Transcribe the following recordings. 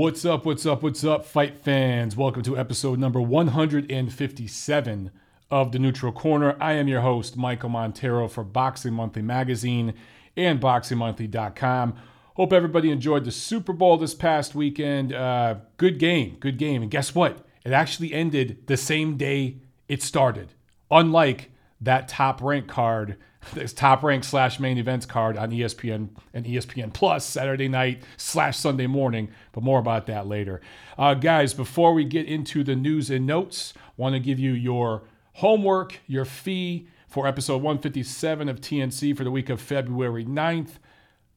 What's up, what's up, what's up, fight fans? Welcome to episode number 157 of The Neutral Corner. I am your host, Michael Montero for Boxing Monthly Magazine and BoxingMonthly.com. Hope everybody enjoyed the Super Bowl this past weekend. Uh, good game, good game. And guess what? It actually ended the same day it started, unlike that top rank card this top rank slash main events card on ESPN and ESPN Plus Saturday night slash Sunday morning. But more about that later. Uh, guys, before we get into the news and notes, want to give you your homework, your fee for episode 157 of TNC for the week of February 9th.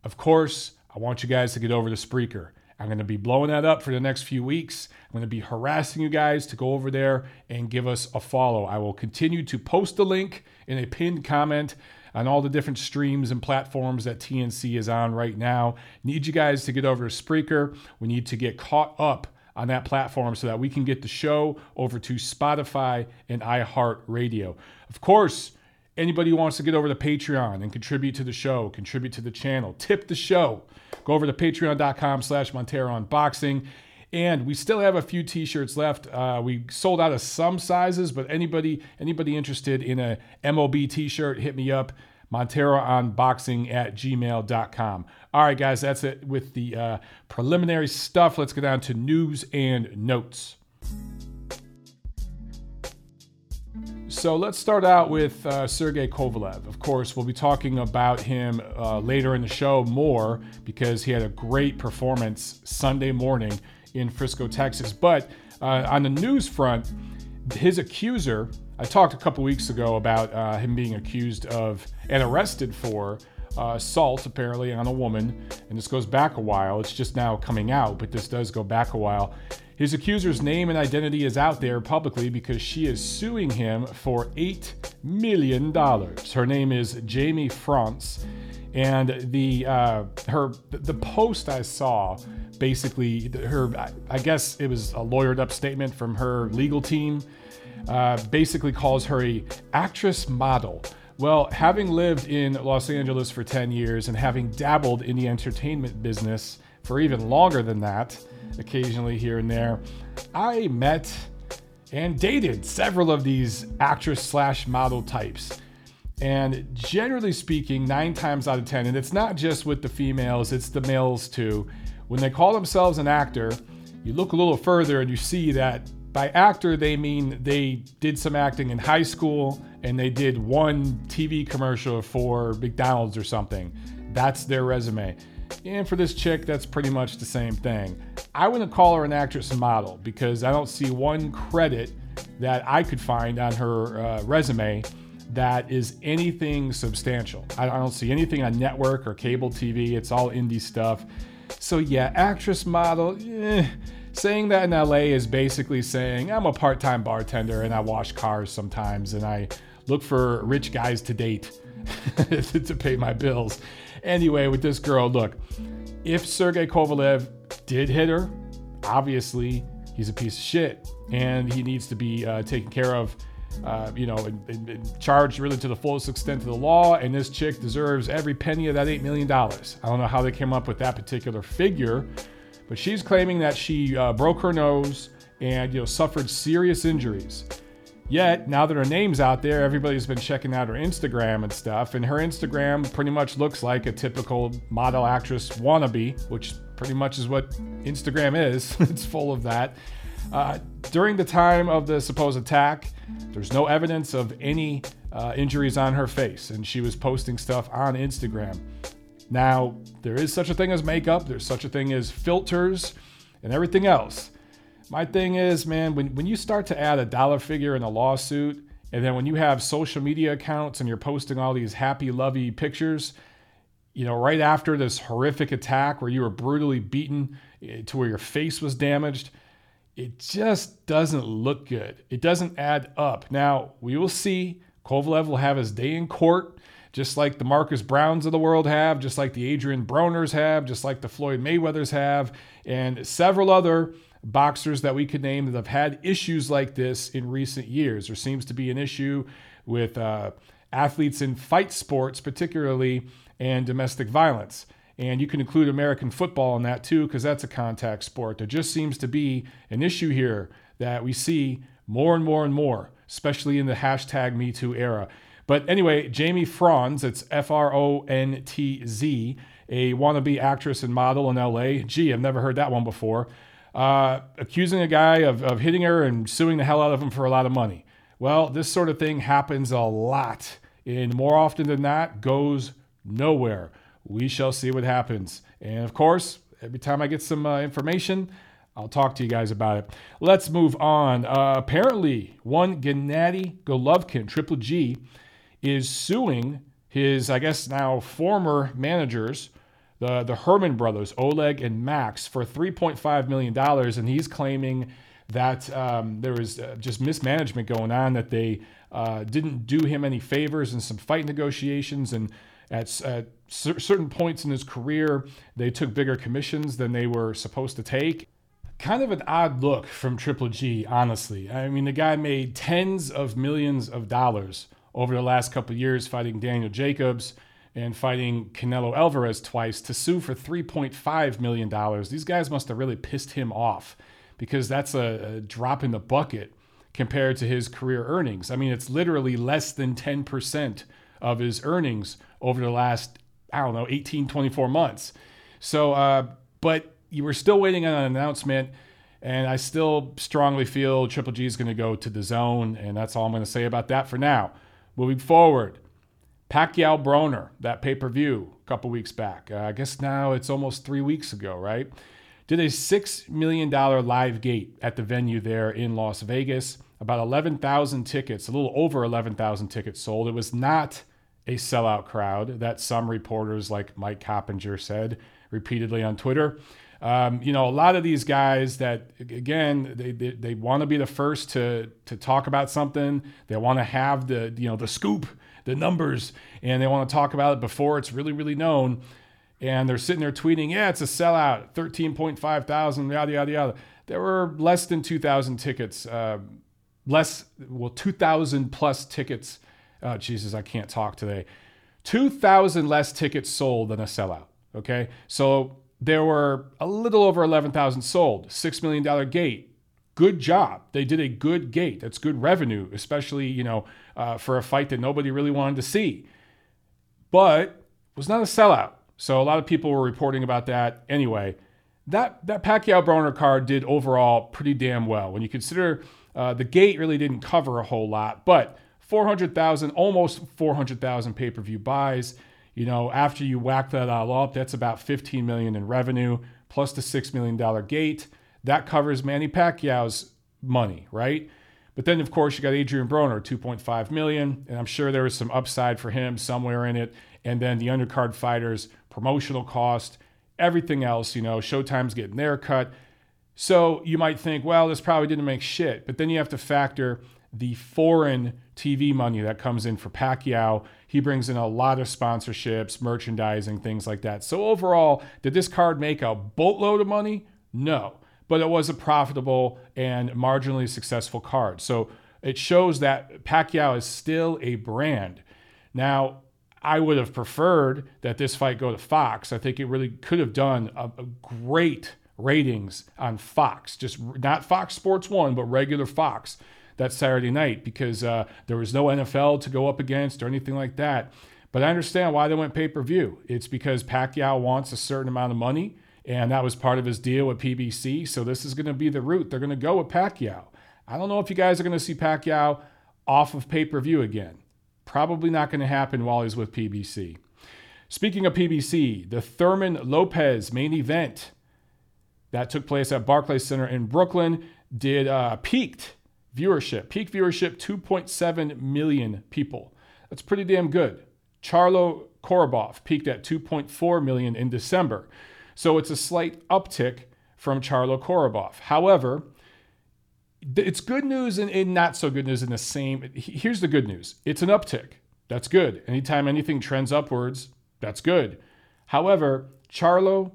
Of course, I want you guys to get over to Spreaker. I'm going to be blowing that up for the next few weeks. I'm going to be harassing you guys to go over there and give us a follow. I will continue to post the link in a pinned comment on all the different streams and platforms that TNC is on right now. Need you guys to get over to Spreaker. We need to get caught up on that platform so that we can get the show over to Spotify and iHeartRadio. Of course, anybody who wants to get over to Patreon and contribute to the show, contribute to the channel, tip the show, go over to patreon.com slash Montero On Boxing. And we still have a few T-shirts left. Uh, we sold out of some sizes, but anybody anybody interested in a MOB T-shirt, hit me up. MonteroOnBoxing at gmail.com. All right, guys, that's it with the uh, preliminary stuff. Let's get down to news and notes. So let's start out with uh, Sergey Kovalev. Of course, we'll be talking about him uh, later in the show more because he had a great performance Sunday morning in Frisco, Texas. But uh, on the news front, his accuser, I talked a couple weeks ago about uh, him being accused of and arrested for uh, assault, apparently, on a woman. And this goes back a while. It's just now coming out, but this does go back a while. His accuser's name and identity is out there publicly because she is suing him for $8 million. Her name is Jamie Frontz. And the uh, her the post I saw basically her I guess it was a lawyered up statement from her legal team. Uh, basically calls her a actress model. Well, having lived in Los Angeles for 10 years and having dabbled in the entertainment business for even longer than that, occasionally here and there, I met and dated several of these actress slash model types. And generally speaking, nine times out of 10, and it's not just with the females, it's the males too. When they call themselves an actor, you look a little further and you see that by actor, they mean they did some acting in high school and they did one TV commercial for McDonald's or something. That's their resume. And for this chick, that's pretty much the same thing. I wouldn't call her an actress model because I don't see one credit that I could find on her uh, resume that is anything substantial. I don't see anything on network or cable TV. It's all indie stuff. So, yeah, actress model, eh. Saying that in LA is basically saying I'm a part time bartender and I wash cars sometimes and I look for rich guys to date to pay my bills. Anyway, with this girl, look, if Sergey Kovalev did hit her, obviously he's a piece of shit and he needs to be uh, taken care of uh, you know, and, and, charged really to the fullest extent of the law. And this chick deserves every penny of that $8 million. I don't know how they came up with that particular figure, but she's claiming that she uh, broke her nose and, you know, suffered serious injuries. Yet, now that her name's out there, everybody's been checking out her Instagram and stuff. And her Instagram pretty much looks like a typical model actress wannabe, which pretty much is what Instagram is. it's full of that. Uh, during the time of the supposed attack, there's no evidence of any uh, injuries on her face, and she was posting stuff on Instagram. Now, there is such a thing as makeup, there's such a thing as filters, and everything else. My thing is, man, when, when you start to add a dollar figure in a lawsuit, and then when you have social media accounts and you're posting all these happy, lovey pictures, you know, right after this horrific attack where you were brutally beaten eh, to where your face was damaged, it just doesn't look good. It doesn't add up. Now, we will see. Kovalev will have his day in court, just like the Marcus Browns of the world have, just like the Adrian Broners have, just like the Floyd Mayweathers have, and several other boxers that we could name that have had issues like this in recent years. There seems to be an issue with uh, athletes in fight sports, particularly, and domestic violence. And you can include American football in that too, because that's a contact sport. There just seems to be an issue here that we see more and more and more, especially in the hashtag MeToo era. But anyway, Jamie Frontz, it's F R O N T Z, a wannabe actress and model in LA. Gee, I've never heard that one before. Uh, accusing a guy of, of hitting her and suing the hell out of him for a lot of money. Well, this sort of thing happens a lot, and more often than not, goes nowhere. We shall see what happens. And of course, every time I get some uh, information, I'll talk to you guys about it. Let's move on. Uh, apparently, one Gennady Golovkin, Triple G, is suing his, I guess now former managers, the the Hermann brothers, Oleg and Max, for 3.5 million dollars, and he's claiming that um, there was uh, just mismanagement going on, that they uh, didn't do him any favors in some fight negotiations, and at, at certain points in his career, they took bigger commissions than they were supposed to take kind of an odd look from Triple G, honestly. I mean, the guy made tens of millions of dollars over the last couple years fighting Daniel Jacobs and fighting Canelo Alvarez twice to sue for $3.5 million. These guys must have really pissed him off because that's a, a drop in the bucket compared to his career earnings. I mean, it's literally less than 10% of his earnings over the last, I don't know, 18, 24 months. So, uh, but you were still waiting on an announcement, and I still strongly feel Triple G is going to go to DAZN. and that's all I'm going to say about that for now. Moving forward, Pacquiao Broner, that pay per view a couple weeks back. Uh, I guess now it's almost three weeks ago, right? Did a $6 million live gate at the venue there in Las Vegas. About 11,000 tickets, a little over 11,000 tickets sold. It was not a sellout crowd that some reporters like Mike Coppinger said repeatedly on Twitter. Um, you know, a lot of these guys that again they they, they want to be the first to to talk about something. They want to have the you know the scoop, the numbers, and they want to talk about it before it's really really known. And they're sitting there tweeting, "Yeah, it's a sellout, thirteen point five thousand, yada yada yada." There were less than two thousand tickets, uh, less well two thousand plus tickets. Oh, Jesus, I can't talk today. Two thousand less tickets sold than a sellout. Okay, so there were a little over 11,000 sold, $6 million gate. Good job. They did a good gate. That's good revenue, especially, you know, uh, for a fight that nobody really wanted to see. But it was not a sellout. So a lot of people were reporting about that. Anyway, that, that Pacquiao Broner card did overall pretty damn well. When you consider uh, the gate really didn't cover a whole lot, but 400,000, almost 400,000 pay per view buys. You know, after you whack that all up, that's about 15 million in revenue plus the six million dollar gate. That covers Manny Pacquiao's money, right? But then, of course, you got Adrian Broner, 2.5 million, and I'm sure there was some upside for him somewhere in it. And then the undercard fighters, promotional cost, everything else. You know, Showtime's getting their cut. So you might think, well, this probably didn't make shit. But then you have to factor the foreign TV money that comes in for Pacquiao. He brings in a lot of sponsorships, merchandising, things like that. So overall, did this card make a boatload of money? No, but it was a profitable and marginally successful card. So it shows that Pacquiao is still a brand. Now, I would have preferred that this fight go to Fox. I think it really could have done a, a great ratings on Fox, just not Fox Sports 1, but regular Fox that Saturday night because uh, there was no NFL to go up against or anything like that. But I understand why they went pay per view. It's because Pacquiao wants a certain amount of money, and that was part of his deal with PBC. So this is going to be the route. They're going to go with Pacquiao. I don't know if you guys are going to see Pacquiao off of pay per view again. Probably not going to happen while he's with PBC. Speaking of PBC, the Thurman Lopez main event that took place at Barclays Center in Brooklyn did uh, peaked Viewership, peak viewership, 2.7 million people. That's pretty damn good. Charlo Korobov peaked at 2.4 million in December. So it's a slight uptick from Charlo Korobov. However, it's good news and, not so good news in the same. Here's the good news it's an uptick. That's good. Anytime anything trends upwards, that's good. However, Charlo,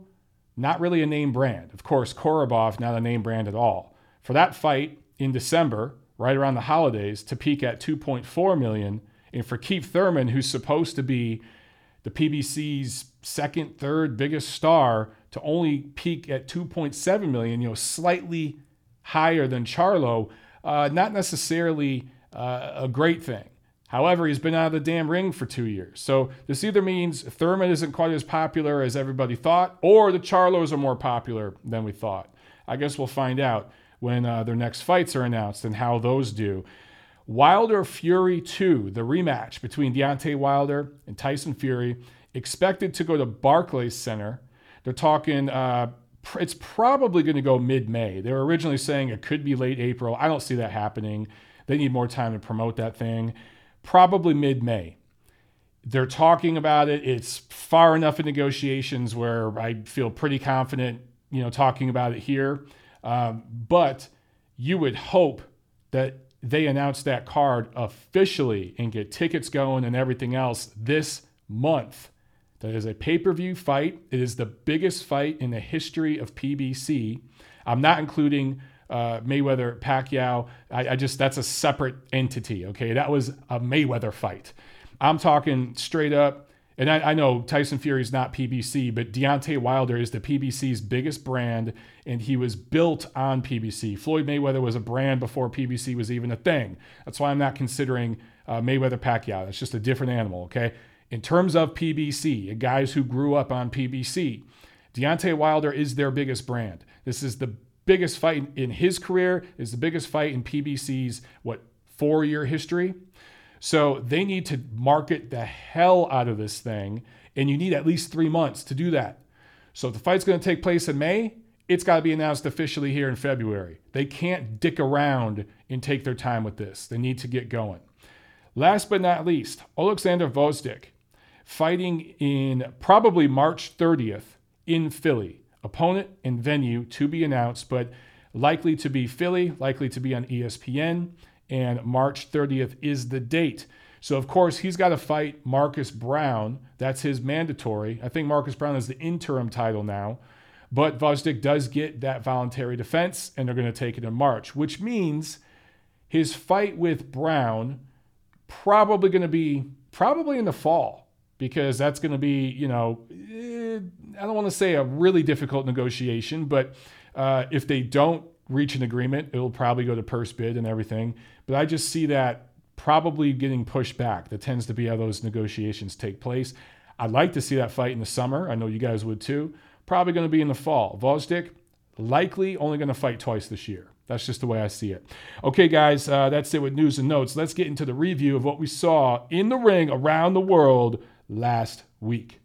not really a name brand. Of course, Korobov, not a name brand at all. For that fight, in December, right around the holidays, to peak at 2.4 million. And for Keith Thurman, who's supposed to be the PBC's second, third biggest star to only peak at 2.7 million, you know, slightly higher than Charlo, uh, not necessarily uh, a great thing. However, he's been out of the damn ring for two years. So this either means Thurman isn't quite as popular as everybody thought, or the Charlos are more popular than we thought. I guess we'll find out when uh, their next fights are announced and how those do. Wilder Fury 2, the rematch between Deontay Wilder and Tyson Fury, expected to go to Barclays Center. They're talking, uh, it's probably going to go mid May. They were originally saying it could be late April. I don't see that happening. They need more time to promote that thing probably mid May. They're talking about it. It's far enough in negotiations where I feel pretty confident, you know, talking about it here. Um, but you would hope that they announce that card officially and get tickets going and everything else this month. That is a pay per view fight. It is the biggest fight in the history of PBC. I'm not including uh, Mayweather Pacquiao. I, I just that's a separate entity. Okay, that was a Mayweather fight. I'm talking straight up. And I, I, know Tyson Fury is not PBC, but Deontay Wilder is the PBC's biggest brand, and he was built on PBC. Floyd Mayweather was a brand before PBC was even a thing. That's why I'm not considering uh, Mayweather Pacquiao. That's just a different animal, okay? In terms of PBC, guys who grew up on PBC, Deontay Wilder is their biggest brand. This is the biggest fight in his career, is the biggest fight in PBC's, what, four year history. So they need to market the hell out of this thing, and you need at least three months to do that. So if the fight's going to take place in May, it's got to be announced officially here in February. They can't dick around and take their time with this. They need to get going. Last but not least, Alexander Gvozdyk fighting in probably March 30th in Philly. Opponent and venue to be announced, but likely to be Philly, likely to be on ESPN, and March 30th is the date. So, of course, he's got to fight Marcus Brown. That's his mandatory. I think Marcus Brown is the interim title now. But Gvozdyk does get that voluntary defense, and they're going to take it in March, which means his fight with Brown probably going to be probably in the fall because that's going to be, you know, eh, I don't want to say a really difficult negotiation, but uh, if they don't reach an agreement, it'll probably go to purse bid and everything. But I just see that probably getting pushed back. That tends to be how those negotiations take place. I'd like to see that fight in the summer. I know you guys would too. Probably going to be in the fall. Gvozdyk likely only going to fight twice this year. That's just the way I see it. Okay, guys, uh, that's it with news and notes. Let's get into the review of what we saw in the ring around the world last week.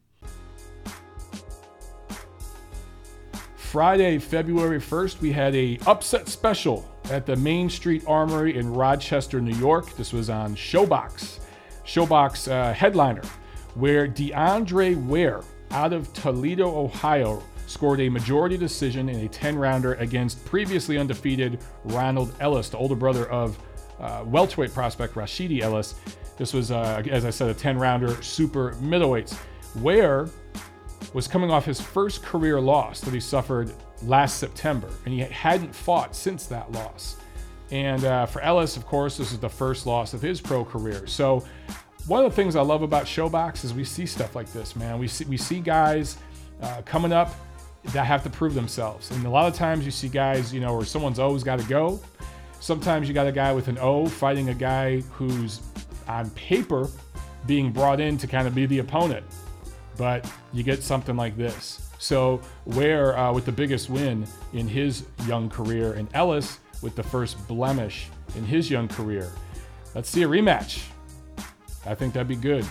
Friday, February 1st, we had a upset special at the Main Street Armory in Rochester, New York. This was on ShoBox, ShoBox uh, headliner, where DeAndre Ware out of Toledo, Ohio, scored a majority decision in a 10 rounder against previously undefeated Ronald Ellis, the older brother of uh, welterweight prospect Rashidi Ellis. This was, uh, as I said, a 10 rounder super middleweights. Ware was coming off his first career loss that he suffered last September, and he hadn't fought since that loss. And uh, for Ellis, of course, this is the first loss of his pro career. So, one of the things I love about ShoBox is we see stuff like this, man. We see we see guys uh, coming up that have to prove themselves, and a lot of times you see guys, you know, where someone's always got to go. Sometimes you got a guy with an O fighting a guy who's on paper being brought in to kind of be the opponent but you get something like this. So, Ware uh, with the biggest win in his young career, and Ellis with the first blemish in his young career. Let's see a rematch. I think that'd be good.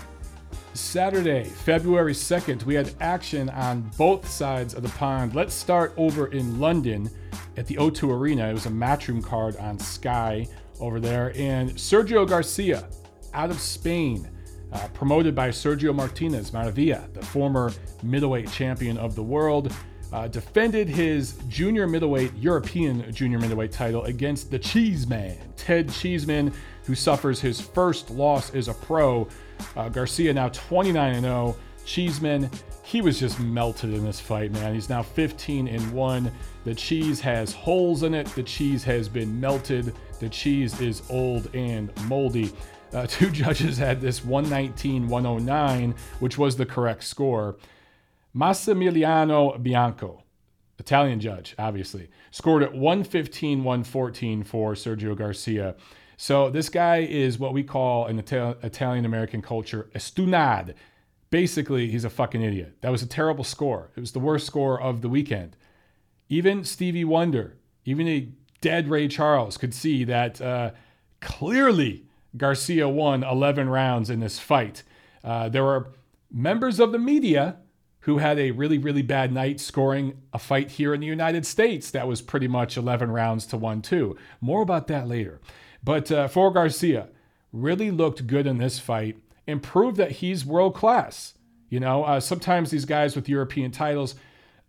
Saturday, February 2nd, we had action on both sides of the pond. Let's start over in London at the O2 Arena. It was a matchroom card on Sky over there. And Sergio Garcia out of Spain uh, promoted by Sergio Martinez Maravilla, the former middleweight champion of the world. Uh, defended his junior middleweight, European junior middleweight title against the Cheeseman, Ted Cheeseman, who suffers his first loss as a pro. Uh, Garcia now 29 0. Cheeseman, he was just melted in this fight, man. He's now 15 and 1. The cheese has holes in it. The cheese has been melted. The cheese is old and moldy. Uh, two judges had this 119 109, which was the correct score. Massimiliano Bianco, Italian judge, obviously, scored at 115 114 for Sergio Garcia. So this guy is what we call in Italian American culture estunad. Basically, he's a fucking idiot. That was a terrible score. It was the worst score of the weekend. Even Stevie Wonder, even a dead Ray Charles could see that uh, clearly Garcia won 11 rounds in this fight. Uh, there were members of the media who had a really, really bad night scoring a fight here in the United States that was pretty much 11 rounds to 1 2. More about that later. But uh, for Garcia, really looked good in this fight and proved that he's world class. You know, uh, sometimes these guys with European titles,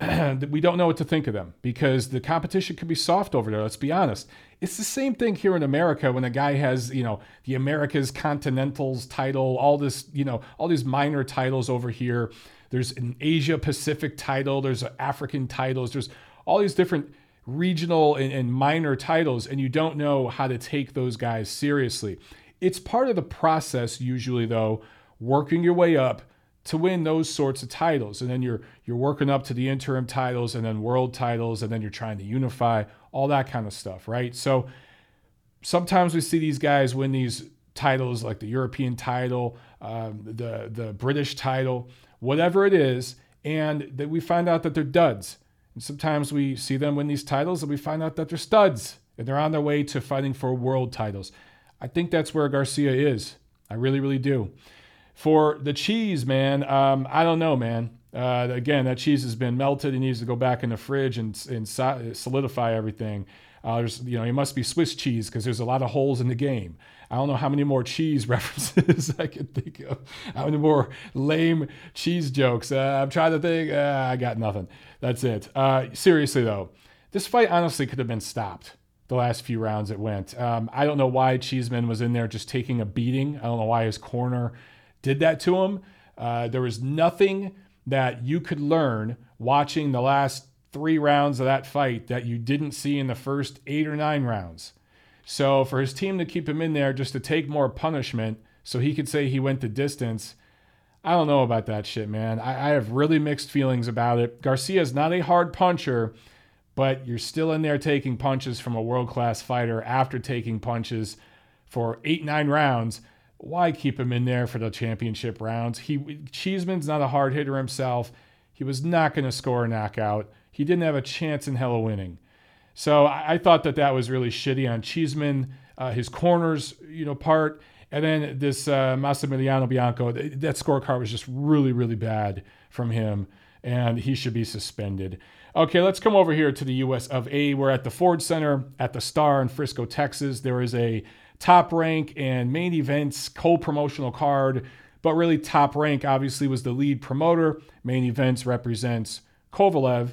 we don't know what to think of them because the competition can be soft over there. Let's be honest. It's the same thing here in America when a guy has, you know, the America's Continentals title, all this, you know, all these minor titles over here. There's an Asia Pacific title, there's African titles, there's all these different regional and, and minor titles, and you don't know how to take those guys seriously. It's part of the process, usually, though, working your way up to win those sorts of titles. And then you're you're working up to the interim titles and then world titles, and then you're trying to unify all that kind of stuff, right? So sometimes we see these guys win these titles like the European title, um, the the British title, whatever it is, and that we find out that they're duds. And sometimes we see them win these titles and we find out that they're studs and they're on their way to fighting for world titles. I think that's where Garcia is. I really, really do. For the cheese, man, um, I don't know, man. Uh, again, that cheese has been melted. It needs to go back in the fridge and, and solidify everything. Uh, there's, you know, it must be Swiss cheese because there's a lot of holes in the game. I don't know how many more cheese references I can think of. How many more lame cheese jokes? Uh, I'm trying to think. Uh, I got nothing. That's it. Uh, seriously though, this fight honestly could have been stopped. The last few rounds it went. Um, I don't know why Cheeseman was in there just taking a beating. I don't know why his corner did that to him. Uh, there was nothing that you could learn watching the last three rounds of that fight that you didn't see in the first eight or nine rounds. So for his team to keep him in there just to take more punishment so he could say he went the distance, I don't know about that shit, man. I, I have really mixed feelings about it. Garcia is not a hard puncher, but you're still in there taking punches from a world class fighter after taking punches for eight, nine rounds. Why keep him in there for the championship rounds? He Cheeseman's not a hard hitter himself. He was not going to score a knockout. He didn't have a chance in hell of winning. So I, I thought that that was really shitty on Cheeseman, uh, his corners, you know, part. And then this uh, Massimiliano Bianco, that scorecard was just really, really bad from him, and he should be suspended. Okay, let's come over here to the US of A. We're at the Ford Center at the Star in Frisco, Texas. There is a top rank and main events co promotional card, but really, top rank obviously was the lead promoter. Main events represents Kovalev.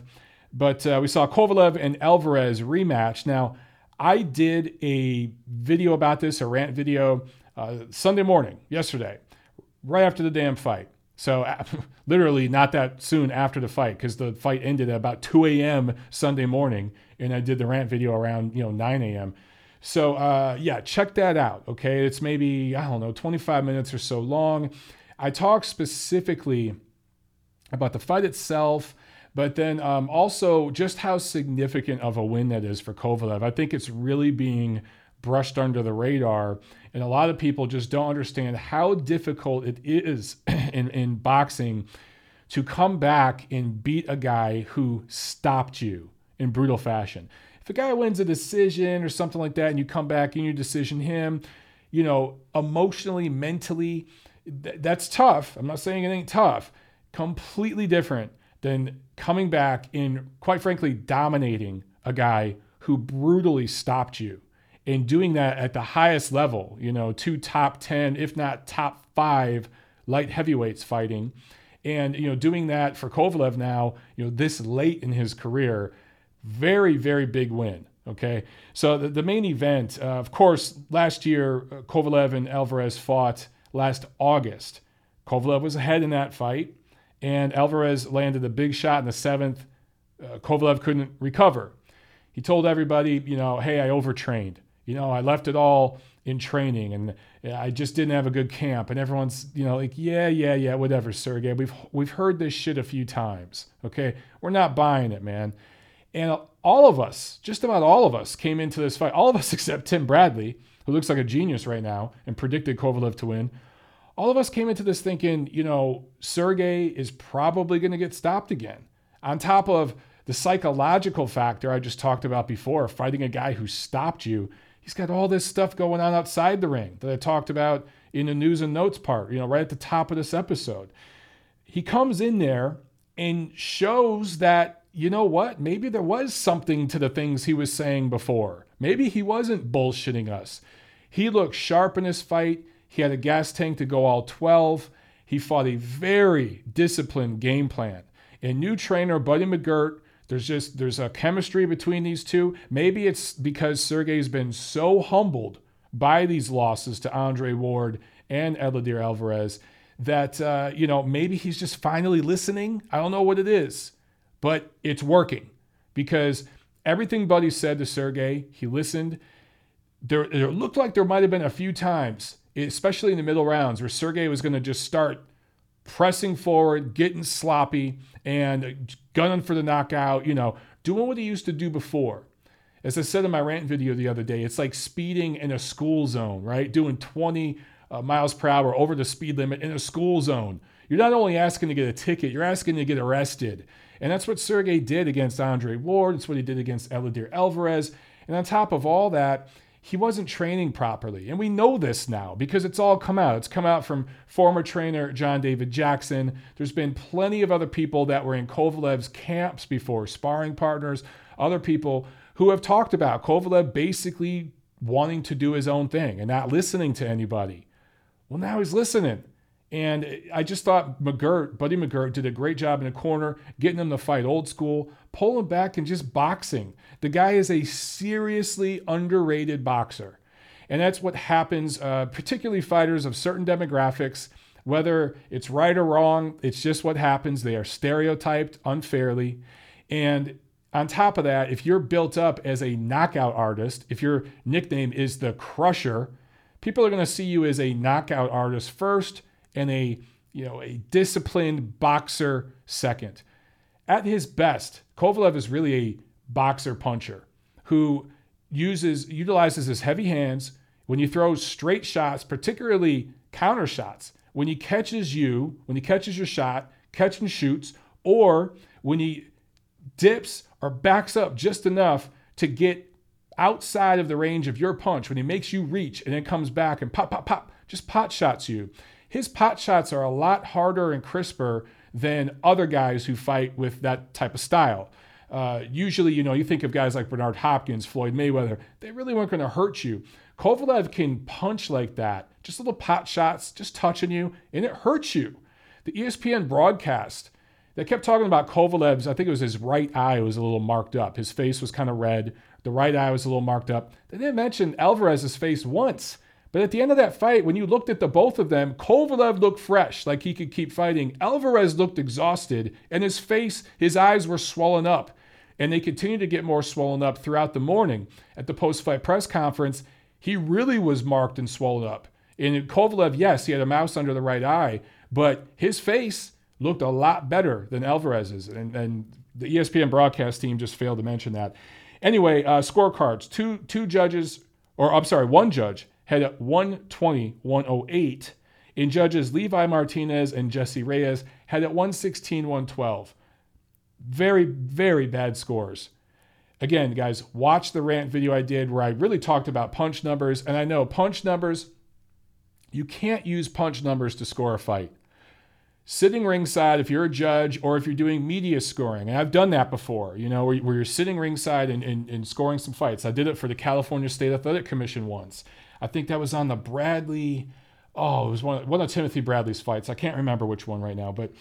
But uh, we saw Kovalev and Alvarez rematch. Now, I did a video about this, a rant video, uh, Sunday morning, yesterday, right after the damn fight. So, literally, not that soon after the fight, because the fight ended at about 2 a.m. Sunday morning, and I did the rant video around you know 9 a.m. So, uh, yeah, check that out. Okay, it's maybe I don't know 25 minutes or so long. I talk specifically about the fight itself but then um, also just how significant of a win that is for Kovalev. I think it's really being brushed under the radar. And a lot of people just don't understand how difficult it is in, in boxing to come back and beat a guy who stopped you in brutal fashion. If a guy wins a decision or something like that and you come back and you decision him, you know, emotionally, mentally, th- that's tough. I'm not saying it ain't tough. Completely different than coming back and, quite frankly, dominating a guy who brutally stopped you and doing that at the highest level, you know, two top 10, if not top five light heavyweights fighting. And, you know, doing that for Kovalev now, you know, this late in his career, very, very big win. Okay. So the, the main event, uh, of course, last year, uh, Kovalev and Alvarez fought last August. Kovalev was ahead in that fight and Alvarez landed a big shot in the seventh. Uh, Kovalev couldn't recover. He told everybody, you know, hey, I overtrained. You know, I left it all in training and I just didn't have a good camp and everyone's you know like yeah yeah yeah whatever Sergey we've we've heard this shit a few times okay we're not buying it man and all of us just about all of us came into this fight. All of us except Tim Bradley who looks like a genius right now and predicted Kovalev to win. All of us came into this thinking you know Sergey is probably going to get stopped again. On top of the psychological factor I just talked about before fighting a guy who stopped you he's got all this stuff going on outside the ring that I talked about in the news and notes part, you know, right at the top of this episode. He comes in there and shows that, you know what, maybe there was something to the things he was saying before. Maybe he wasn't bullshitting us. He looked sharp in his fight. He had a gas tank to go all 12. He fought a very disciplined game plan. And new trainer Buddy McGirt there's just there's a chemistry between these two. Maybe it's because Sergey's been so humbled by these losses to Andre Ward and Eleider Alvarez that uh, you know maybe he's just finally listening. I don't know what it is, but it's working because everything Buddy said to Sergey, he listened. There, it looked like there might have been a few times, especially in the middle rounds, where Sergey was going to just start pressing forward, getting sloppy, and gunning for the knockout, you know, doing what he used to do before. As I said in my rant video the other day, it's like speeding in a school zone, right? Doing 20 uh, miles per hour over the speed limit in a school zone. You're not only asking to get a ticket, you're asking to get arrested. And that's what Sergey did against Andre Ward. It's what he did against Eleider Alvarez. And on top of all that, he wasn't training properly. And we know this now because it's all come out. It's come out from former trainer John David Jackson. There's been plenty of other people that were in Kovalev's camps before, sparring partners, other people who have talked about Kovalev basically wanting to do his own thing and not listening to anybody. Well, now he's listening. And I just thought McGirt, Buddy McGirt, did a great job in the corner, getting him to fight old school, pulling back and just boxing. The guy is a seriously underrated boxer. And that's what happens, uh, particularly fighters of certain demographics, whether it's right or wrong, it's just what happens. They are stereotyped unfairly. And on top of that, if you're built up as a knockout artist, if your nickname is the Crusher, people are going to see you as a knockout artist first and a you know a disciplined boxer second. At his best, Kovalev is really a boxer puncher who uses utilizes his heavy hands when he throws straight shots, particularly counter shots. When he catches you, when he catches your shot, catch and shoots, or when he dips or backs up just enough to get outside of the range of your punch, when he makes you reach and then comes back and pop, pop, pop, just pot shots you his pot shots are a lot harder and crisper than other guys who fight with that type of style. Uh, usually, you know, you think of guys like Bernard Hopkins, Floyd Mayweather, they really weren't going to hurt you. Kovalev can punch like that, just little pot shots, just touching you, and it hurts you. The ESPN broadcast, they kept talking about Kovalev's, I think it was his right eye was a little marked up. His face was kind of red. The right eye was a little marked up. They didn't mention Alvarez's face once. But at the end of that fight, when you looked at the both of them, Kovalev looked fresh, like he could keep fighting. Alvarez looked exhausted, and his face, his eyes were swollen up. And they continued to get more swollen up throughout the morning. At the post fight press conference, he really was marked and swollen up. And Kovalev, yes, he had a mouse under the right eye, but his face looked a lot better than Alvarez's. And, and the ESPN broadcast team just failed to mention that. Anyway, uh, scorecards two, two judges, or I'm sorry, one judge had at 120, 108. In judges, Levi Martinez and Jesse Reyes had at 116, 112. Very, very bad scores. Again, guys, watch the rant video I did where I really talked about punch numbers. And I know punch numbers, you can't use punch numbers to score a fight. Sitting ringside, if you're a judge or if you're doing media scoring, and I've done that before, you know, where, where you're sitting ringside and, and, and scoring some fights. I did it for the California State Athletic Commission once. I think that was on the Bradley. Oh, it was one of, one of Timothy Bradley's fights. I can't remember which one right now, but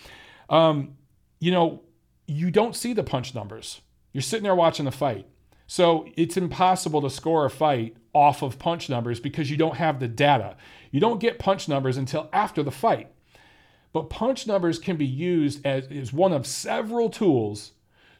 um, you know, you don't see the punch numbers. You're sitting there watching the fight. So it's impossible to score a fight off of punch numbers because you don't have the data. You don't get punch numbers until after the fight. But punch numbers can be used as, as one of several tools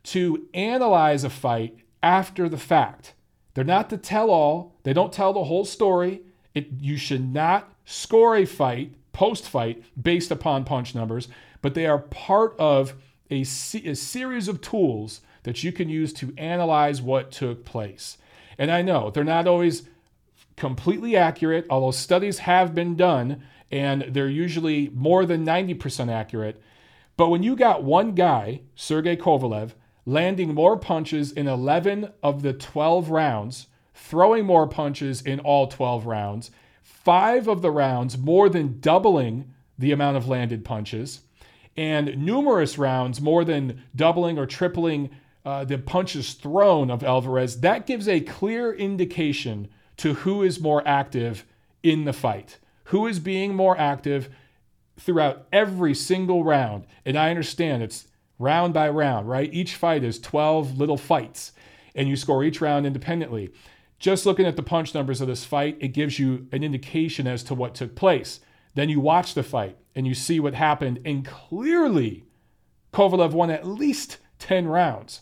to analyze a fight after the fact. They're not the tell all, they don't tell the whole story. It, you should not score a fight post fight based upon punch numbers, but they are part of a, a series of tools that you can use to analyze what took place. And I know they're not always completely accurate, although studies have been done and they're usually more than 90% accurate. But when you got one guy, Sergey Kovalev, landing more punches in 11 of the 12 rounds, throwing more punches in all 12 rounds, five of the rounds more than doubling the amount of landed punches, and numerous rounds more than doubling or tripling uh, the punches thrown of Alvarez, that gives a clear indication to who is more active in the fight, who is being more active throughout every single round. And I understand it's round by round, right? Each fight is 12 little fights, and you score each round independently. Just looking at the punch numbers of this fight, it gives you an indication as to what took place. Then you watch the fight and you see what happened, and clearly Kovalev won at least 10 rounds.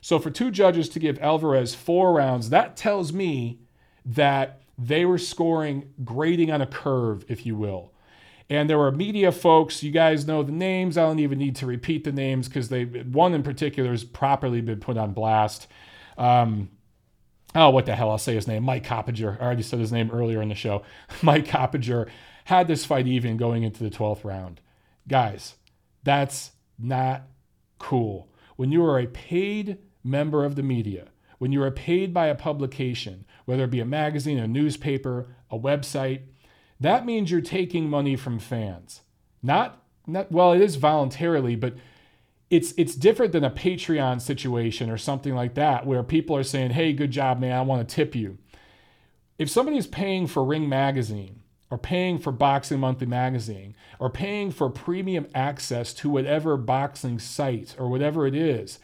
So for two judges to give Alvarez four rounds, that tells me that they were scoring grading on a curve, if you will. And there were media folks, you guys know the names. I don't even need to repeat the names because they one in particular has properly been put on blast. Um, oh, what the hell? I'll say his name. Mike Coppinger. I already said his name earlier in the show. Mike Coppinger had this fight even going into the 12th round. Guys, that's not cool. When you are a paid member of the media, when you are paid by a publication, whether it be a magazine, a newspaper, a website, that means you're taking money from fans. Not, not well, it is voluntarily, but it's it's different than a Patreon situation or something like that where people are saying, "Hey, good job, man. I want to tip you." If somebody's paying for Ring Magazine or paying for Boxing Monthly Magazine or paying for premium access to whatever boxing site or whatever it is,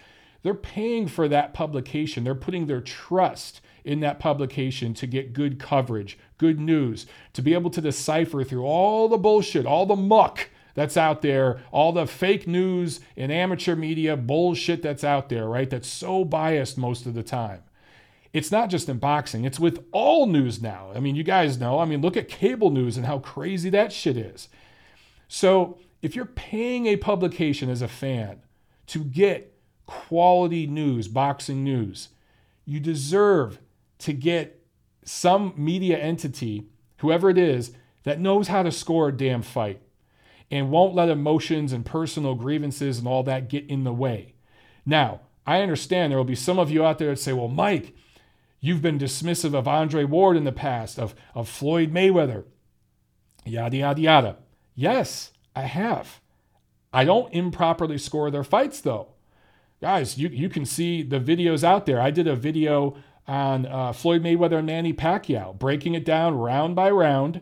they're paying for that publication. They're putting their trust in that publication to get good coverage, good news, to be able to decipher through all the bullshit, all the muck that's out there, all the fake news and amateur media bullshit that's out there, right? That's so biased most of the time. It's not just in boxing, it's with all news now. I mean, you guys know. I mean, look at cable news and how crazy that shit is. So, if you're paying a publication as a fan to get quality news, boxing news. You deserve to get some media entity, whoever it is, that knows how to score a damn fight and won't let emotions and personal grievances and all that get in the way. Now, I understand there will be some of you out there that say, well, Mike, you've been dismissive of Andre Ward in the past, of, of Floyd Mayweather, yada, yada, yada. Yes, I have. I don't improperly score their fights, though guys, you, you can see the videos out there. I did a video on uh, Floyd Mayweather and Manny Pacquiao, breaking it down round by round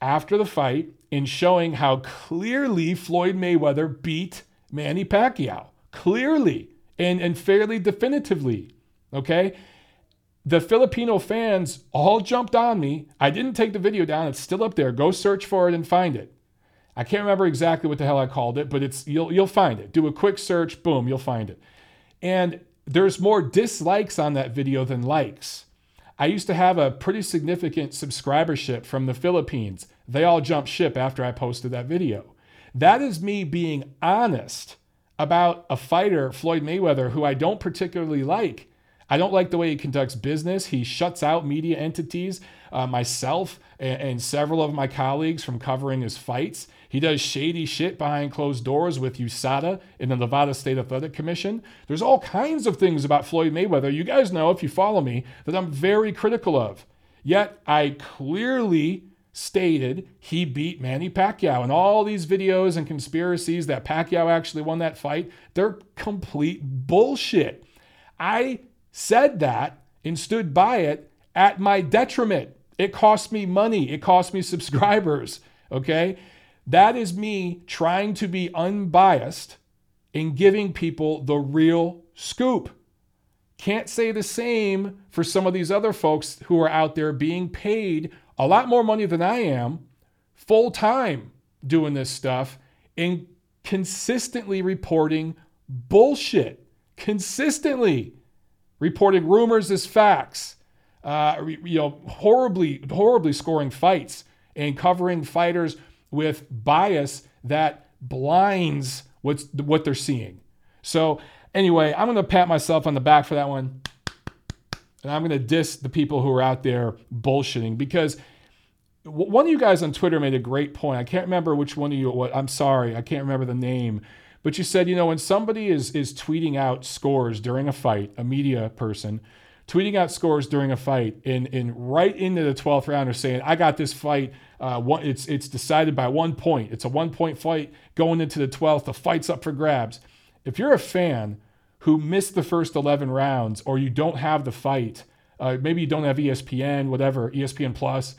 after the fight and showing how clearly Floyd Mayweather beat Manny Pacquiao. Clearly and, and fairly definitively. Okay? The Filipino fans all jumped on me. I didn't take the video down. It's still up there. Go search for it and find it. I can't remember exactly what the hell I called it, but it's you'll you'll find it. Do a quick search, boom, you'll find it. And there's more dislikes on that video than likes. I used to have a pretty significant subscribership from the Philippines. They all jumped ship after I posted that video. That is me being honest about a fighter, Floyd Mayweather, who I don't particularly like. I don't like the way he conducts business. He shuts out media entities, uh, myself and, and several of my colleagues from covering his fights. He does shady shit behind closed doors with USADA in the Nevada State Athletic Commission. There's all kinds of things about Floyd Mayweather. You guys know, if you follow me, that I'm very critical of. Yet I clearly stated he beat Manny Pacquiao. And all these videos and conspiracies that Pacquiao actually won that fight, they're complete bullshit. I said that and stood by it at my detriment. It cost me money, it cost me subscribers. Okay. That is me trying to be unbiased and giving people the real scoop. Can't say the same for some of these other folks who are out there being paid a lot more money than I am full time doing this stuff and consistently reporting bullshit. Consistently reporting rumors as facts. uh, you know, horribly, horribly scoring fights and covering fighters with bias that blinds what's what they're seeing. So anyway, I'm gonna pat myself on the back for that one, and I'm gonna diss the people who are out there bullshitting because one of you guys on Twitter made a great point. I can't remember which one of you. What I'm sorry, I can't remember the name. But you said, you know, when somebody is is tweeting out scores during a fight, a media person tweeting out scores during a fight, and and right into the 12th round are saying, "I got this fight. Uh, one, it's it's decided by one point. It's a one point fight going into the 12th. The fight's up for grabs." If you're a fan who missed the first 11 rounds, or you don't have the fight, uh, maybe you don't have ESPN, whatever, ESPN Plus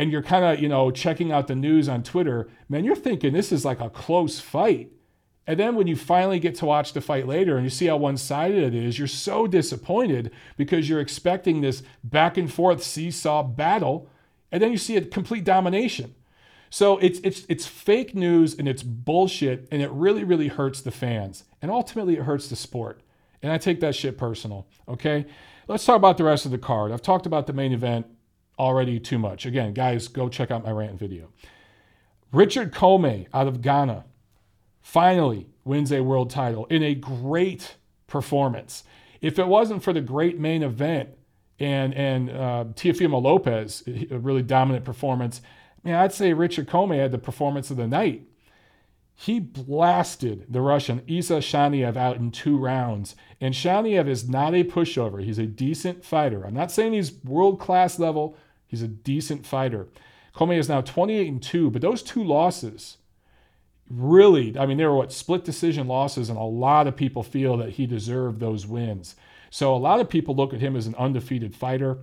and you're kind of, you know, checking out the news on Twitter, man, you're thinking this is like a close fight. And then when you finally get to watch the fight later and you see how one sided it is, you're so disappointed because you're expecting this back and forth seesaw battle. And then you see a complete domination. So it's it's it's fake news and it's bullshit and it really really hurts the fans and ultimately it hurts the sport. And I take that shit personal. Okay, let's talk about the rest of the card. I've talked about the main event already too much. Again, guys, go check out my rant video. Richard Commey out of Ghana finally wins a world title in a great performance. If it wasn't for the great main event and and uh, Teofimo Lopez, a really dominant performance, man, I'd say Richard Commey had the performance of the night. He blasted the Russian Isa Shaniev out in two rounds. And Shaniev is not a pushover. He's a decent fighter. I'm not saying he's world class level. He's a decent fighter. Commey is now 28 and 2, but those two losses really, I mean, they were what split decision losses, and a lot of people feel that he deserved those wins. So a lot of people look at him as an undefeated fighter.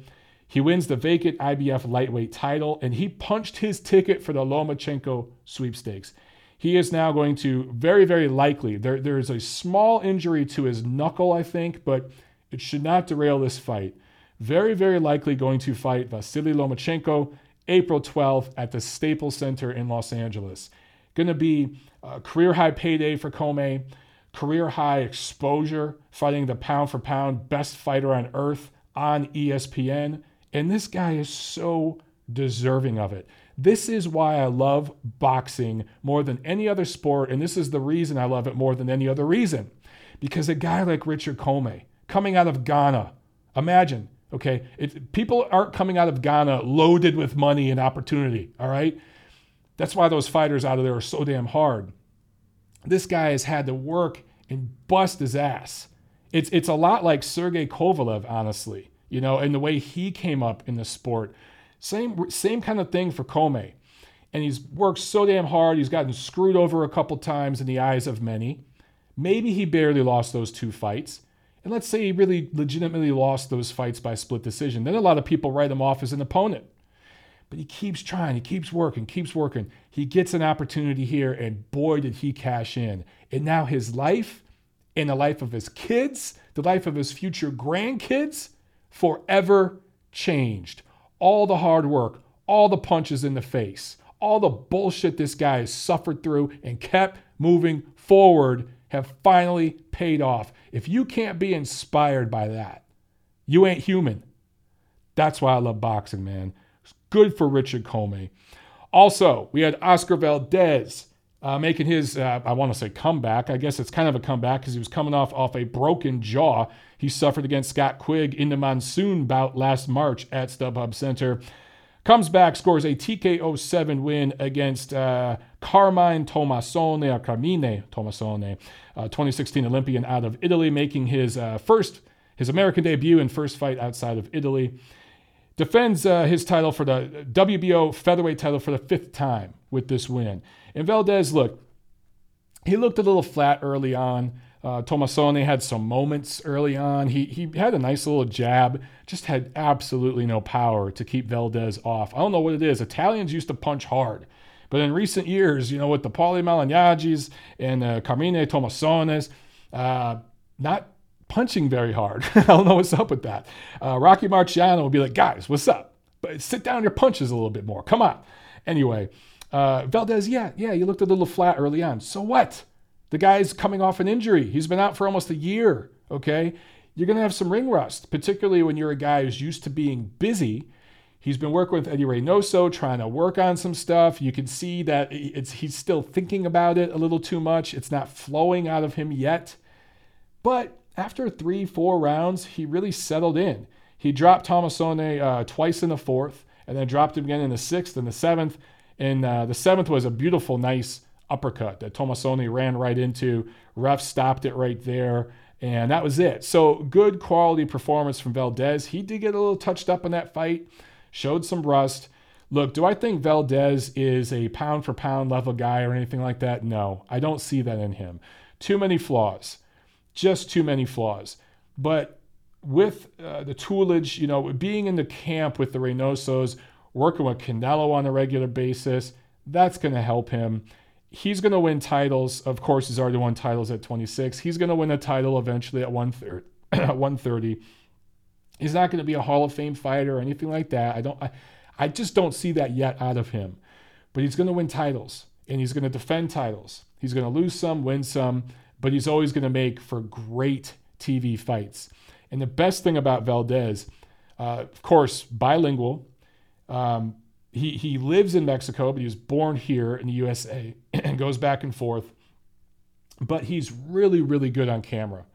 He wins the vacant IBF lightweight title, and he punched his ticket for the Lomachenko sweepstakes. He is now going to very, very likely. There, there is a small injury to his knuckle, I think, but it should not derail this fight. Very, very likely going to fight Vasily Lomachenko April 12th at the Staples Center in Los Angeles. Going to be a career high payday for Commey, career high exposure, fighting the pound for pound best fighter on earth on ESPN. And this guy is so deserving of it. This is why I love boxing more than any other sport. And this is the reason I love it more than any other reason. Because a guy like Richard Commey, coming out of Ghana, imagine, okay, it, people aren't coming out of Ghana loaded with money and opportunity, all right? That's why those fighters out of there are so damn hard. This guy has had to work and bust his ass. It's it's a lot like Sergey Kovalev, honestly. You know, and the way he came up in the sport. Same same kind of thing for Commey. And he's worked so damn hard. He's gotten screwed over a couple times in the eyes of many. Maybe he barely lost those two fights. And let's say he really legitimately lost those fights by split decision. Then a lot of people write him off as an opponent. But he keeps trying, he keeps working, keeps working. He gets an opportunity here, and boy, did he cash in. And now his life and the life of his kids, the life of his future grandkids, forever changed. All the hard work, all the punches in the face, all the bullshit this guy has suffered through and kept moving forward have finally paid off. If you can't be inspired by that, you ain't human. That's why I love boxing, man. Good for Richard Commey. Also, we had Oscar Valdez uh, making his, uh, I want to say comeback. I guess it's kind of a comeback because he was coming off off a broken jaw. He suffered against Scott Quigg in the monsoon bout last March at StubHub Center. Comes back, scores a TKO 7 win against uh, Carmine Tommasone, or Carmine Tommasone, uh, 2016 Olympian out of Italy, making his uh, first, his American debut and first fight outside of Italy defends uh, his title for the WBO featherweight title for the fifth time with this win. And Valdez, look, he looked a little flat early on. Uh, Tommasone had some moments early on. He, he had a nice little jab, just had absolutely no power to keep Valdez off. I don't know what it is. Italians used to punch hard. But in recent years, you know, with the Paulie Malignaggi's and uh, Carmine Tommasones, uh, not punching very hard. I don't know what's up with that. Uh, Rocky Marciano will be like, guys, what's up? But sit down your punches a little bit more. Come on. Anyway, uh, Valdez, yeah, yeah, you looked a little flat early on. So what? The guy's coming off an injury. He's been out for almost a year. Okay. you're going to have some ring rust, particularly when you're a guy who's used to being busy. He's been working with Eddie Reynoso, trying to work on some stuff. You can see that it's he's still thinking about it a little too much. It's not flowing out of him yet. But after three, four rounds, he really settled in. He dropped Tommasone uh, twice in the fourth, and then dropped him again in the sixth and the seventh. And uh, the seventh was a beautiful, nice uppercut that Tommasone ran right into. Ref stopped it right there. And that was it. So good quality performance from Valdez. He did get a little touched up in that fight, showed some rust. Look, do I think Valdez is a pound for pound level guy or anything like that? No, I don't see that in him. Too many flaws, just too many flaws. But with uh, the toolage, you know, being in the camp with the Reynosos, working with Canelo on a regular basis, that's going to help him he's going to win titles. Of course, he's already won titles at 26. He's going to win a title eventually at 130. He's not going to be a Hall of Fame fighter or anything like that. I don't. I, I just don't see that yet out of him. But he's going to win titles and he's going to defend titles. He's going to lose some, win some, but he's always going to make for great TV fights. And the best thing about Valdez, uh, of course, bilingual. Um, he he lives in Mexico, but he was born here in the USA and goes back and forth. But he's really really good on camera.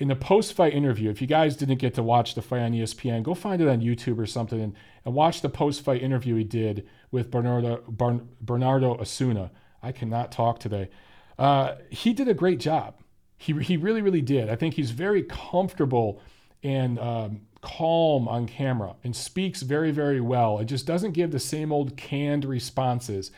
In the post-fight interview, if you guys didn't get to watch the fight on ESPN, go find it on YouTube or something and, and watch the post-fight interview he did with Bernardo Bernardo Osuna. I cannot talk today. Uh, he did a great job. He he really really did. I think he's very comfortable and um, calm on camera and speaks very, very well. It just doesn't give the same old canned responses.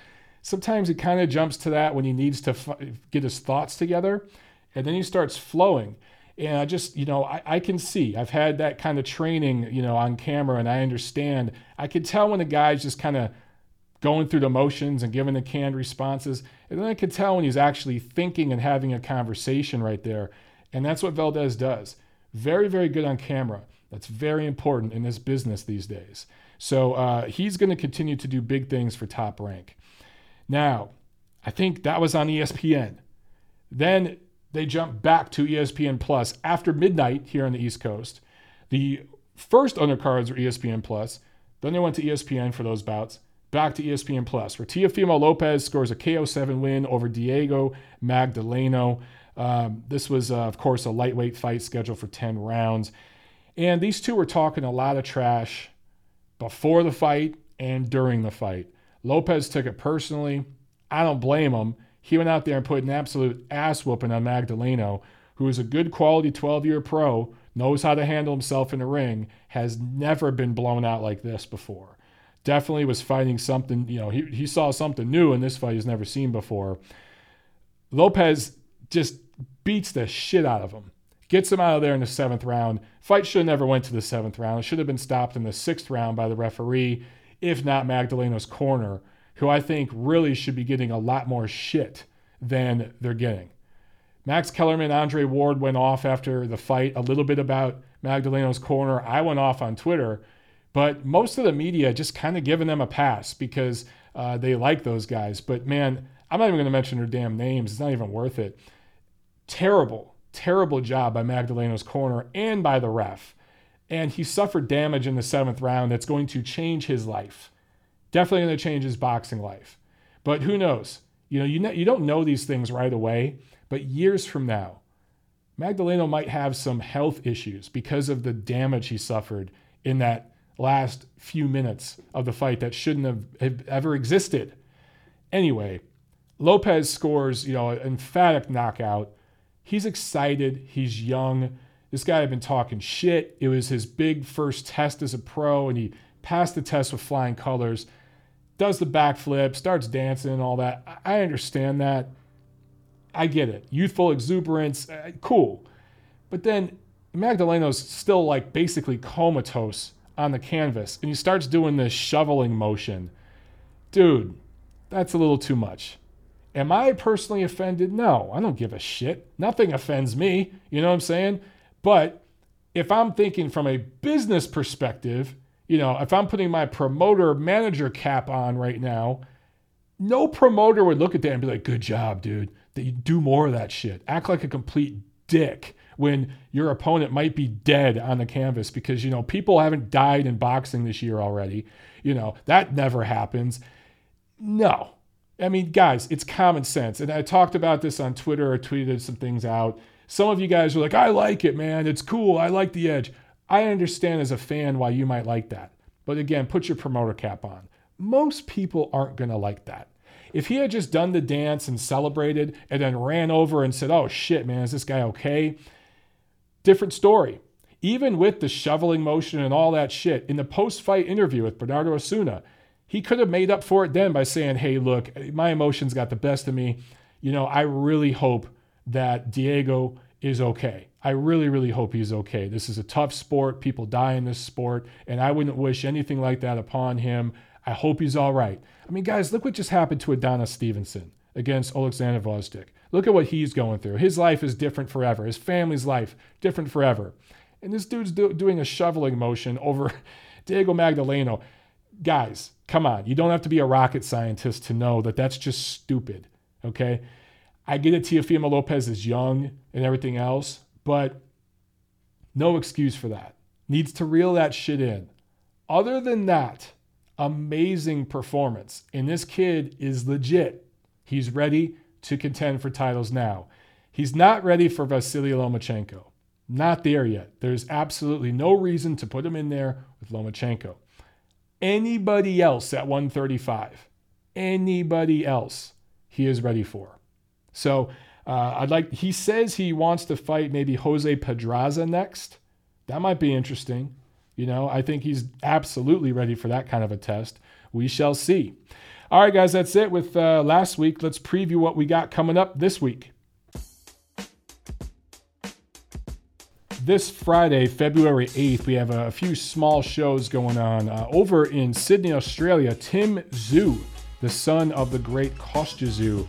Sometimes he kind of jumps to that when he needs to f- get his thoughts together, and then he starts flowing. And I just, you know, I, I, can see, I've had that kind of training, you know, on camera, and I understand. I can tell when a guy's just kind of going through the motions and giving the canned responses. And then I can tell when he's actually thinking and having a conversation right there. And that's what Valdez does. Very, very good on camera. That's very important in this business these days. So uh, he's going to continue to do big things for top rank. Now, I think that was on ESPN. Then they jumped back to ESPN Plus after midnight here on the East Coast. The first undercards were ESPN Plus. Then they went to ESPN for those bouts. Back to ESPN Plus, where Teofimo Lopez scores a KO7 win over Diego Magdaleno. Um, this was, uh, of course, a lightweight fight scheduled for 10 rounds. And these two were talking a lot of trash before the fight and during the fight. Lopez took it personally. I don't blame him. He went out there and put an absolute ass whooping on Magdaleno, who is a good quality 12 year pro, knows how to handle himself in the ring, has never been blown out like this before. Definitely was fighting something, you know, he, he saw something new in this fight he's never seen before. Lopez just beats the shit out of him gets him out of there in the seventh round. Fight should have never went to the seventh round. It should have been stopped in the sixth round by the referee, if not Magdaleno's corner, who I think really should be getting a lot more shit than they're getting. Max Kellerman, Andre Ward went off after the fight a little bit about Magdaleno's corner. I went off on Twitter, but most of the media just kind of giving them a pass because uh, they like those guys. But man, I'm not even going to mention their damn names. It's not even worth it. Terrible terrible job by Magdaleno's corner and by the ref. And he suffered damage in the seventh round that's going to change his life. Definitely going to change his boxing life. But who knows? You know, you, you don't know these things right away, but years from now, Magdaleno might have some health issues because of the damage he suffered in that last few minutes of the fight that shouldn't have, have ever existed. Anyway, Lopez scores, you know, an emphatic knockout He's excited. He's young. This guy had been talking shit. It was his big first test as a pro, and he passed the test with flying colors. Does the backflip, starts dancing and all that. I understand that. I get it. Youthful exuberance, uh, cool. But then Magdaleno's still like basically comatose on the canvas, and he starts doing this shoveling motion. Dude, that's a little too much. Am I personally offended? No, I don't give a shit. Nothing offends me. You know what I'm saying? But if I'm thinking from a business perspective, you know, if I'm putting my promoter manager cap on right now, no promoter would look at that and be like, good job, dude. That you do more of that shit. Act like a complete dick when your opponent might be dead on the canvas because, you know, people haven't died in boxing this year already. You know, that never happens. No. I mean, guys, it's common sense. And I talked about this on Twitter or tweeted some things out. Some of you guys are like, I like it, man. It's cool. I like the edge. I understand as a fan why you might like that. But again, put your promoter cap on. Most people aren't going to like that. If he had just done the dance and celebrated and then ran over and said, Oh shit, man, is this guy okay? Different story. Even with the shoveling motion and all that shit, in the post fight interview with Bernardo Osuna, he could have made up for it then by saying, Hey, look, my emotions got the best of me. You know, I really hope that Diego is okay. I really, really hope he's okay. This is a tough sport. People die in this sport, and I wouldn't wish anything like that upon him. I hope he's all right. I mean, guys, look what just happened to Adonis Stevenson against Alexander Gvozdyk. Look at what he's going through. His life is different forever. His family's life different forever. And this dude's do- doing a shoveling motion over Diego Magdaleno. Guys, come on. You don't have to be a rocket scientist to know that that's just stupid. Okay? I get it. Teofimo Lopez is young and everything else, but no excuse for that. Needs to reel that shit in. Other than that, amazing performance. And this kid is legit. He's ready to contend for titles now. He's not ready for Vasily Lomachenko. Not there yet. There's absolutely no reason to put him in there with Lomachenko. Anybody else at 135, anybody else, he is ready for. So uh, I'd like. He says he wants to fight maybe Jose Pedraza next. That might be interesting. You know, I think he's absolutely ready for that kind of a test. We shall see. All right, guys, that's it with uh, last week. Let's preview what we got coming up this week. This Friday, February 8th, we have a, few small shows going on. Uh, over in Sydney, Australia, Tim Tszyu, the son of the great Kostya Tszyu,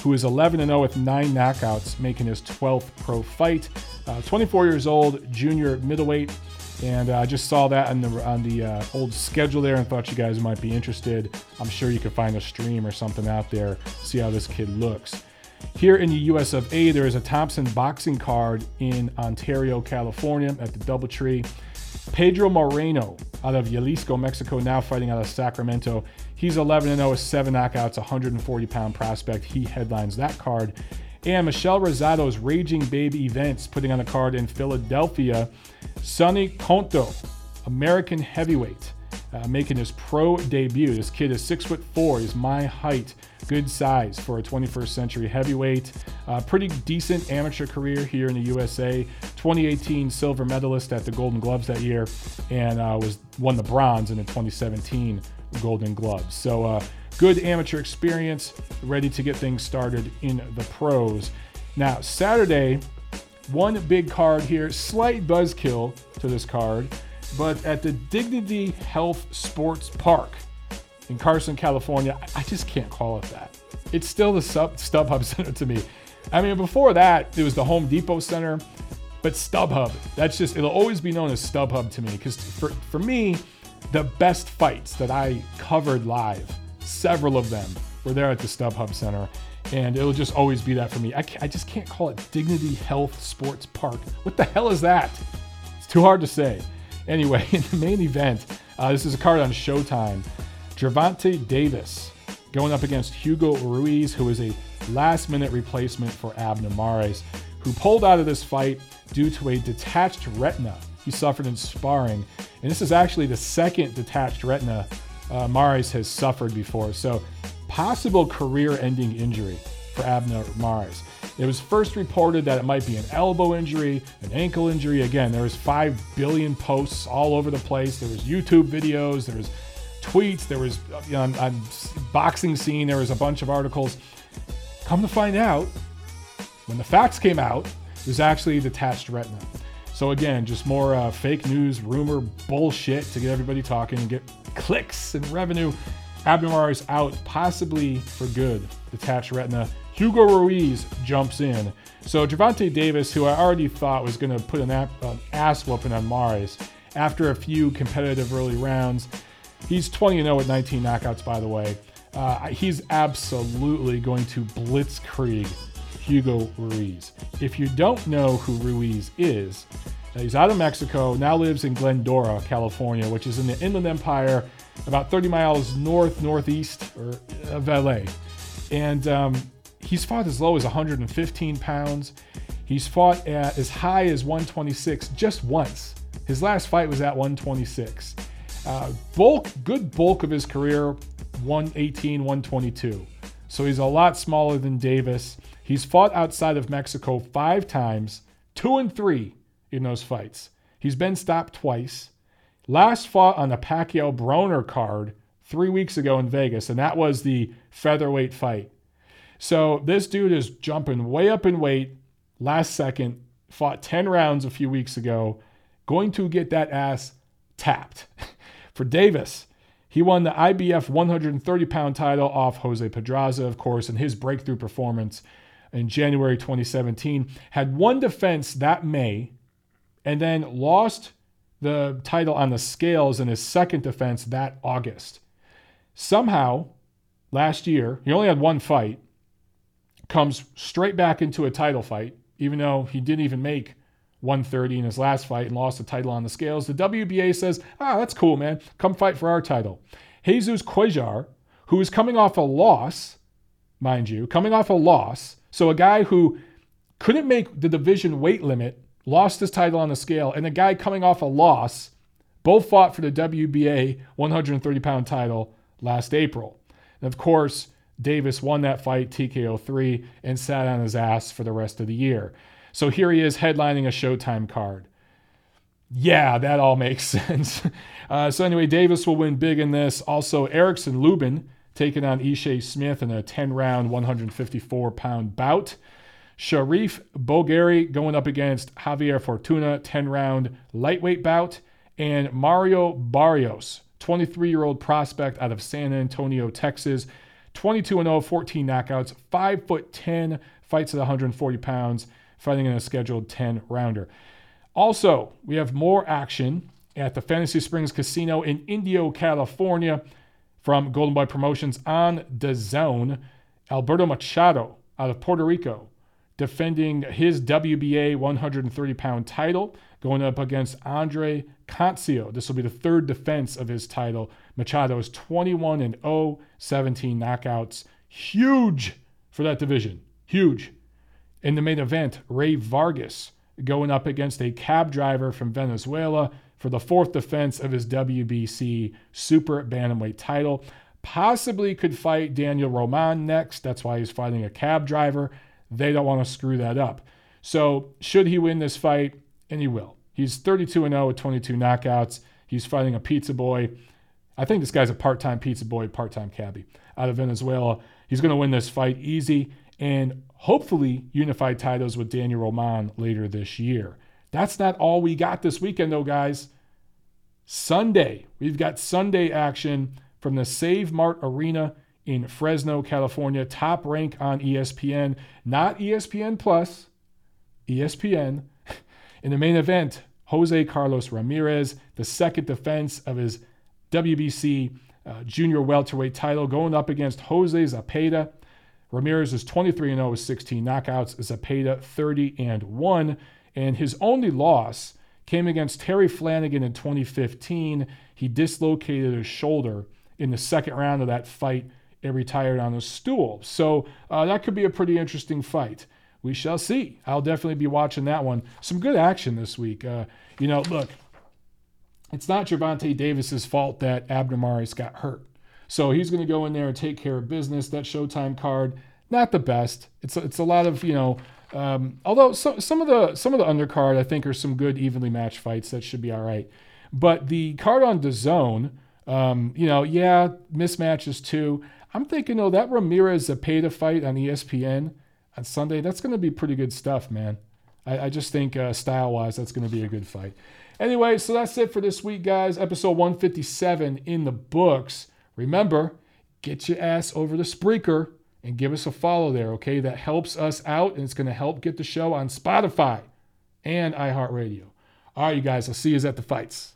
who is 11 0 with nine knockouts, making his 12th pro fight. Uh, 24 years old, junior middleweight. And uh, I just saw that on the on the uh, old schedule there, and thought you guys might be interested. I'm sure you could find a stream or something out there. See how this kid looks. Here in the US of A, there is a Thompson boxing card in Ontario, California, at the DoubleTree. Pedro Moreno out of Jalisco, Mexico, now fighting out of Sacramento. He's 11 0 with seven knockouts, 140 pound prospect. He headlines that card. And Michelle Rosado's Raging Babe Events putting on a card in Philadelphia. Sonny Conto, American heavyweight, uh, making his pro debut. This kid is six foot four. He's my height. Good size for a 21st century heavyweight. Uh, pretty decent amateur career here in the USA. 2018 silver medalist at the Golden Gloves that year, and uh, was won the bronze in the 2017 Golden Gloves. So uh, good amateur experience, ready to get things started in the pros. Now, Saturday, one big card here, slight buzzkill to this card, but at the Dignity Health Sports Park in Carson, California, I just can't call it that. It's still the sub- StubHub Center to me. I mean, before that, it was the Home Depot Center, but StubHub, that's just, it'll always be known as StubHub to me because for, for me, the best fights that I covered live Several of them were there at the StubHub Center, and it'll just always be that for me. I, I just can't call it Dignity Health Sports Park. What the hell is that? It's too hard to say. Anyway, in the main event, uh, this is a card on Showtime. Gervonta Davis going up against Hugo Ruiz, who is a last minute replacement for Abner Mares, who pulled out of this fight due to a detached retina he suffered in sparring. And this is actually the second detached retina uh, Mares has suffered before. So, possible career ending injury for Abner Mares. It was first reported that it might be an elbow injury, an ankle injury. Again, there was 5 billion posts all over the place. There was YouTube videos, there was tweets, there was you know, on, on boxing scene, there was a bunch of articles. Come to find out, when the facts came out, it was actually detached retina. So again, just more uh, fake news, rumor, bullshit to get everybody talking and get clicks and revenue. Abner Mares out, possibly for good. Detached retina. Hugo Ruiz jumps in. So Gervonta Davis, who I already thought was going to put an, an ass whooping on Mares after a few competitive early rounds, he's 20 0 with 19 knockouts, by the way. Uh, he's absolutely going to blitzkrieg Hugo Ruiz. If you don't know who Ruiz is, he's out of Mexico, now lives in Glendora, California, which is in the Inland Empire, about 30 miles north northeast of LA. And um, he's fought as low as 115 pounds. He's fought at as high as 126 just once. His last fight was at 126. Uh, bulk, good bulk of his career, 118, 122. So he's a lot smaller than Davis. He's fought outside of Mexico five times, two and three in those fights. He's been stopped twice. Last fought on the Pacquiao Broner card three weeks ago in Vegas, and that was the featherweight fight. So this dude is jumping way up in weight. Last second, fought 10 rounds a few weeks ago, going to get that ass tapped. For Davis, he won the IBF 130 pound title off Jose Pedraza, of course, in his breakthrough performance in January 2017. Had one defense that May and then lost the title on the scales in his second defense that August. Somehow, last year, he only had one fight, comes straight back into a title fight, even though he didn't even make 130 in his last fight and lost the title on the scales. The WBA says, ah, that's cool, man. Come fight for our title. Jesus Cuellar, who is coming off a loss, mind you, coming off a loss. So a guy who couldn't make the division weight limit, lost his title on the scale, and a guy coming off a loss, both fought for the WBA 130 pound title last April. And of course, Davis won that fight TKO 3 and sat on his ass for the rest of the year. So here he is headlining a Showtime card. Yeah, that all makes sense. Uh, so anyway, Davis will win big in this. Also, Erickson Lubin taking on Ishe Smith in a 10 round, 154 pound bout. Sharif Bogere going up against Javier Fortuna, 10 round lightweight bout. And Mario Barrios, 23 year old prospect out of San Antonio, Texas. 22 0, 14 knockouts, 5 foot 10, fights at 140 pounds fighting in a scheduled 10 rounder. Also, we have more action at the Fantasy Springs Casino in Indio, California from Golden Boy Promotions on the zone. Alberto Machado out of Puerto Rico defending his WBA 130 pound title, going up against Andre Cancio. This will be the third defense of his title. Machado is 21 and 0, 17 knockouts. Huge for that division. Huge. In the main event, Rey Vargas going up against a cab driver from Venezuela for the fourth defense of his WBC Super Bantamweight title. Possibly could fight Daniel Roman next. That's why he's fighting a cab driver. They don't want to screw that up. So, should he win this fight, and he will, he's 32 0 with 22 knockouts. He's fighting a pizza boy. I think this guy's a part time pizza boy, part time cabbie out of Venezuela. He's going to win this fight easy and hopefully unify titles with Daniel Roman later this year. That's not all we got this weekend, though, guys. Sunday, we've got Sunday action from the Save Mart Arena in Fresno, California. Top rank on ESPN, not ESPN Plus, ESPN. In the main event, Jose Carlos Ramirez, the second defense of his WBC uh, junior welterweight title, going up against Jose Zepeda. Ramirez is 23 0 with 16 knockouts. Zepeda 30 and 1. And his only loss came against Terry Flanagan in 2015. He dislocated his shoulder in the second round of that fight and retired on a stool. So uh, that could be a pretty interesting fight. We shall see. I'll definitely be watching that one. Some good action this week. Uh, you know, look, it's not Gervonta Davis's fault that Abner Mares got hurt. So he's going to go in there and take care of business. That Showtime card, not the best. It's a, it's a lot of you know. Um, although so, some of the some of the undercard I think are some good evenly matched fights that should be all right. But the card on DAZN, um, you know, yeah, mismatches too. I'm thinking, though, that Ramirez Zepeda fight on ESPN on Sunday, that's going to be pretty good stuff, man. I, I just think uh, style wise, that's going to be a good fight. Anyway, so that's it for this week, guys. Episode 157 in the books. Remember, get your ass over to Spreaker and give us a follow there, okay? That helps us out and it's going to help get the show on Spotify and iHeartRadio. All right, you guys, I'll see you at the fights.